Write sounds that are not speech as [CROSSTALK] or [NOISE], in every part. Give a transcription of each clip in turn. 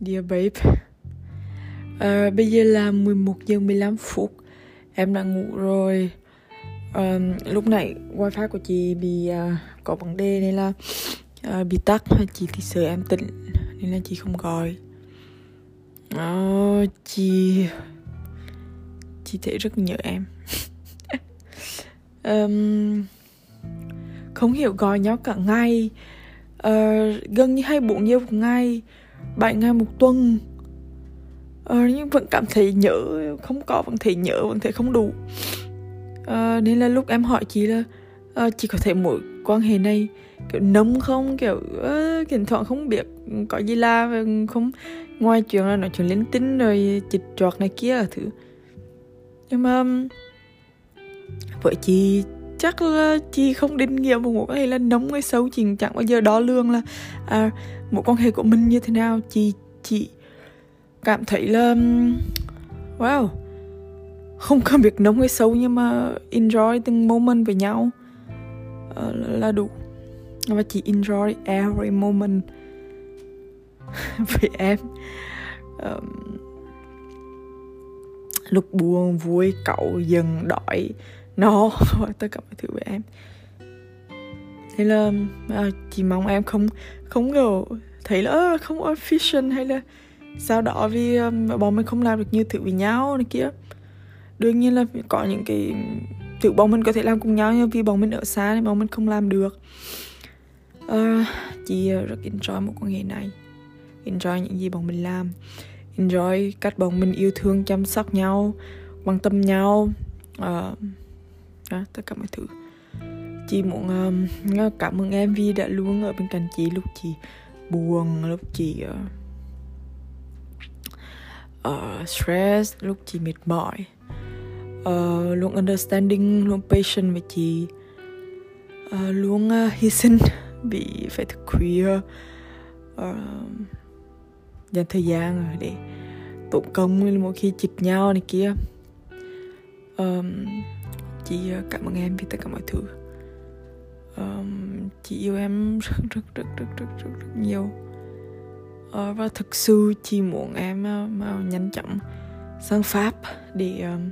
Dear babe uh, Bây giờ là 11 giờ 15 phút Em đã ngủ rồi. Uh, Lúc nãy wifi của chị bị uh, có vấn đề nên là uh, bị tắt Chị thì sợ em tỉnh Nên là chị không gọi. Uh, Chị Chị thấy rất nhớ em. [LAUGHS] Um, Không hiểu gọi nhau cả ngày. Uh, Gần như hai bốn giờ một ngày bảy ngày một tuần. Ờ, nhưng vẫn cảm thấy nhớ không có vẫn thấy nhớ vẫn thấy không đủ. Ờ, nên là lúc em hỏi chị là uh, chị có thể mối quan hệ này kiểu nấm không? Kiểu uh, thỉnh thoảng không biết có gì là không ngoài chuyện là nói chuyện linh tinh rồi chịch trọt này kia là thứ. Nhưng mà với chị chắc là chị không định nghĩa một mối quan hệ là nóng hay xấu chị chẳng bao giờ đo lường là à, mối quan hệ của mình như thế nào. Chị chị cảm thấy là wow không cần việc nóng hay xấu nhưng mà enjoy từng moment với nhau. Uh, là đủ. Và chị enjoy every moment [LAUGHS] với em. Um, lúc buồn vui cậu dần đói nó tất cả mọi thứ với em. Thế là à, chỉ mong em không không ngờ thấy là à, không efficient hay là sao đó vì um, bọn mình không làm được như thử với nhau này kia. Đương nhiên là có những cái thử bọn mình có thể làm cùng nhau nhưng vì bọn mình ở xa nên bọn mình không làm được. À, uh, chị à, rất enjoy một quan hệ này. Enjoy những gì bọn mình làm. Enjoy cách bọn mình yêu thương chăm sóc nhau quan tâm nhau. Uh, đó, tất cả mọi thứ. Chị muốn um, ờ, cảm ơn em vì đã luôn ở bên cạnh chị lúc chị buồn lúc chị uh, uh, stress lúc chị mệt mỏi. Uh, luôn understanding luôn patient với chị. Uh, luôn uh, hy sinh [LAUGHS] bị phải thức khuya. Uh, dành thời gian để tụng công mỗi khi chụp nhau này kia. Um, chị ờ, cảm ơn em vì tất cả mọi thứ. Um, chị yêu em rất rất rất rất rất rất, rất nhiều. Uh, và thực sự chị muốn em uh, mà nhanh chóng sang pháp để um,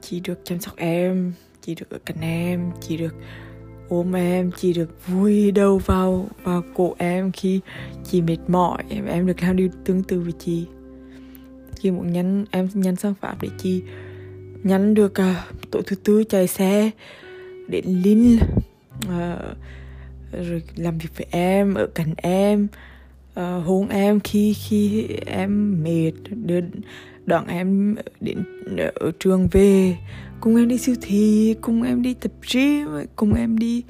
chị được chăm sóc em chị được ở cạnh em chị được ôm em chị được vui đầu vào vào cổ em khi chị mệt mỏi. Em em được làm điều tương tự với chị. Chị muốn nhanh em nhanh sang pháp để chị nhắn được uh, tổ thứ tư chạy xe đến Linh uh, à, rồi làm việc với em ở cạnh em uh, hôn em khi khi em mệt đưa đón em đến ở trường về. Cùng em đi siêu thị cùng em đi tập gym cùng em đi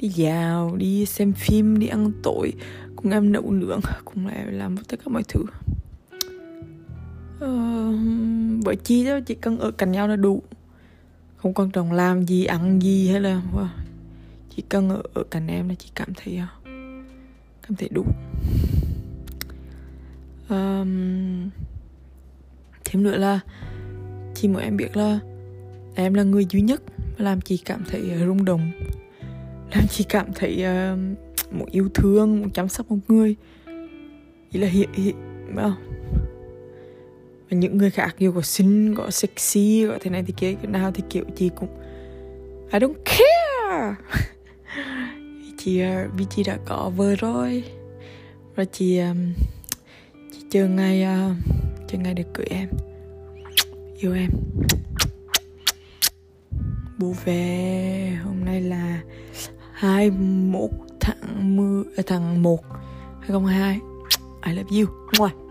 đi dạo đi xem phim đi ăn tối cùng em nấu nướng cùng em làm tất cả mọi thứ uh, bởi chi đó chỉ cần ở cạnh nhau là đủ. Không quan trọng làm gì ăn gì hay là wow. chỉ cần ở, ở cạnh em là chị cảm thấy uh, cảm thấy đủ. Um, thêm nữa là chị muốn em biết là em là người duy nhất làm chị cảm thấy uh, rung động. Làm chị cảm thấy uh, một yêu thương một chăm sóc một người. Chỉ là hiện hiện không và những người khác dù có xinh có sexy có thế này thì kia cái nào thì kiểu chị cũng I don't care. [LAUGHS] Chị ờ, vì chị đã có vợ rồi. Và chị um, chị chờ ngày uh, chờ ngày được cưới em. Yêu em. Bố về hôm nay là 21 tháng 10 à, tháng 1 2022 I love you. Mua.